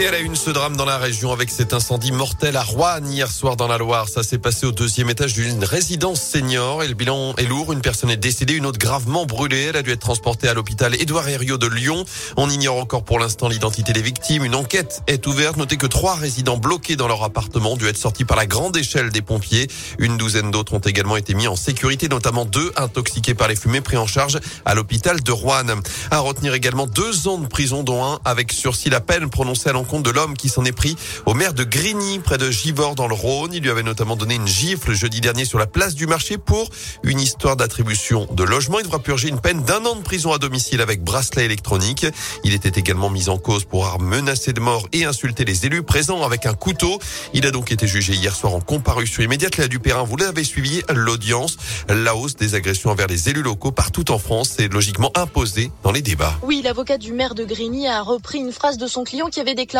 Et elle a une, ce drame dans la région avec cet incendie mortel à Rouen hier soir dans la Loire. Ça s'est passé au deuxième étage d'une résidence senior et le bilan est lourd. Une personne est décédée, une autre gravement brûlée. Elle a dû être transportée à l'hôpital Édouard Herriot de Lyon. On ignore encore pour l'instant l'identité des victimes. Une enquête est ouverte. Notez que trois résidents bloqués dans leur appartement ont dû être sortis par la grande échelle des pompiers. Une douzaine d'autres ont également été mis en sécurité, notamment deux intoxiqués par les fumées pris en charge à l'hôpital de Rouen. À retenir également deux ans de prison, dont un avec sursis la peine prononcée à l'encontre de l'homme qui s'en est pris au maire de Grigny, près de Givors, dans le Rhône. Il lui avait notamment donné une gifle jeudi dernier sur la place du marché pour une histoire d'attribution de logement. Il devra purger une peine d'un an de prison à domicile avec bracelet électronique. Il était également mis en cause pour avoir menacé de mort et insulté les élus présents avec un couteau. Il a donc été jugé hier soir en comparution immédiate. Léa Dupérin, vous l'avez suivi, l'audience. La hausse des agressions envers les élus locaux partout en France est logiquement imposée dans les débats. Oui, l'avocat du maire de Grigny a repris une phrase de son client qui avait déclaré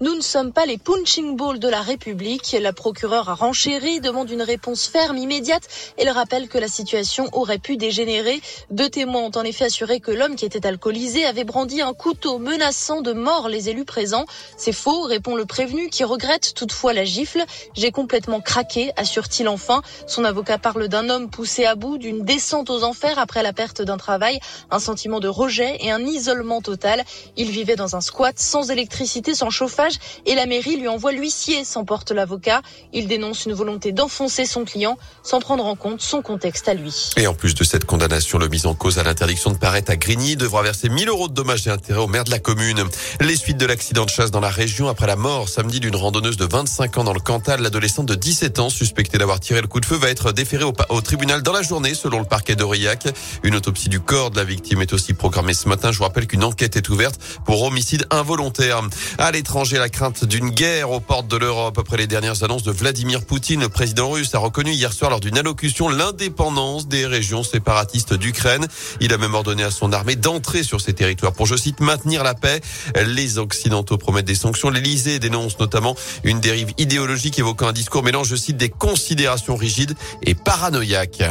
nous ne sommes pas les punching balls de la République. La procureure a renchéri, demande une réponse ferme, immédiate. Elle rappelle que la situation aurait pu dégénérer. Deux témoins ont en effet assuré que l'homme qui était alcoolisé avait brandi un couteau menaçant de mort les élus présents. C'est faux, répond le prévenu qui regrette toutefois la gifle. J'ai complètement craqué, assure-t-il enfin. Son avocat parle d'un homme poussé à bout, d'une descente aux enfers après la perte d'un travail, un sentiment de rejet et un isolement total. Il vivait dans un squat sans électricité, sans chauffage et la mairie lui envoie l'huissier, s'emporte l'avocat. Il dénonce une volonté d'enfoncer son client sans prendre en compte son contexte à lui. Et en plus de cette condamnation, le mise en cause à l'interdiction de paraître à Grigny devra verser 1000 euros de dommages et intérêts au maire de la commune. Les suites de l'accident de chasse dans la région après la mort samedi d'une randonneuse de 25 ans dans le Cantal, l'adolescente de 17 ans suspectée d'avoir tiré le coup de feu va être déférée au, au tribunal dans la journée selon le parquet d'Aurillac. Une autopsie du corps de la victime est aussi programmée ce matin. Je vous rappelle qu'une enquête est ouverte pour homicide involontaire. À l'étranger, la crainte d'une guerre aux portes de l'Europe. Après les dernières annonces de Vladimir Poutine, le président russe a reconnu hier soir lors d'une allocution l'indépendance des régions séparatistes d'Ukraine. Il a même ordonné à son armée d'entrer sur ces territoires pour, je cite, maintenir la paix. Les Occidentaux promettent des sanctions. L'Elysée dénonce notamment une dérive idéologique évoquant un discours mêlant, je cite, des considérations rigides et paranoïaques.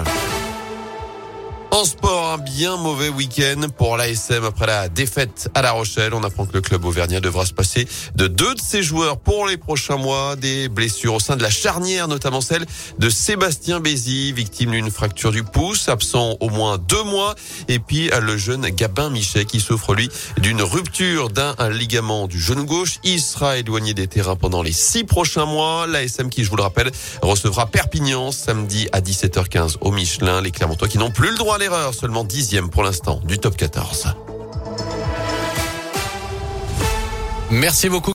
En sport, un bien mauvais week-end pour l'ASM après la défaite à La Rochelle. On apprend que le club auvergnat devra se passer de deux de ses joueurs pour les prochains mois. Des blessures au sein de la charnière, notamment celle de Sébastien Bézi, victime d'une fracture du pouce, absent au moins deux mois. Et puis le jeune Gabin Michet qui souffre lui d'une rupture d'un ligament du genou gauche. Il sera éloigné des terrains pendant les six prochains mois. L'ASM qui, je vous le rappelle, recevra Perpignan samedi à 17h15 au Michelin. Les Clermontois qui n'ont plus le droit à l'erreur, seulement dixième pour l'instant du top 14. Merci beaucoup.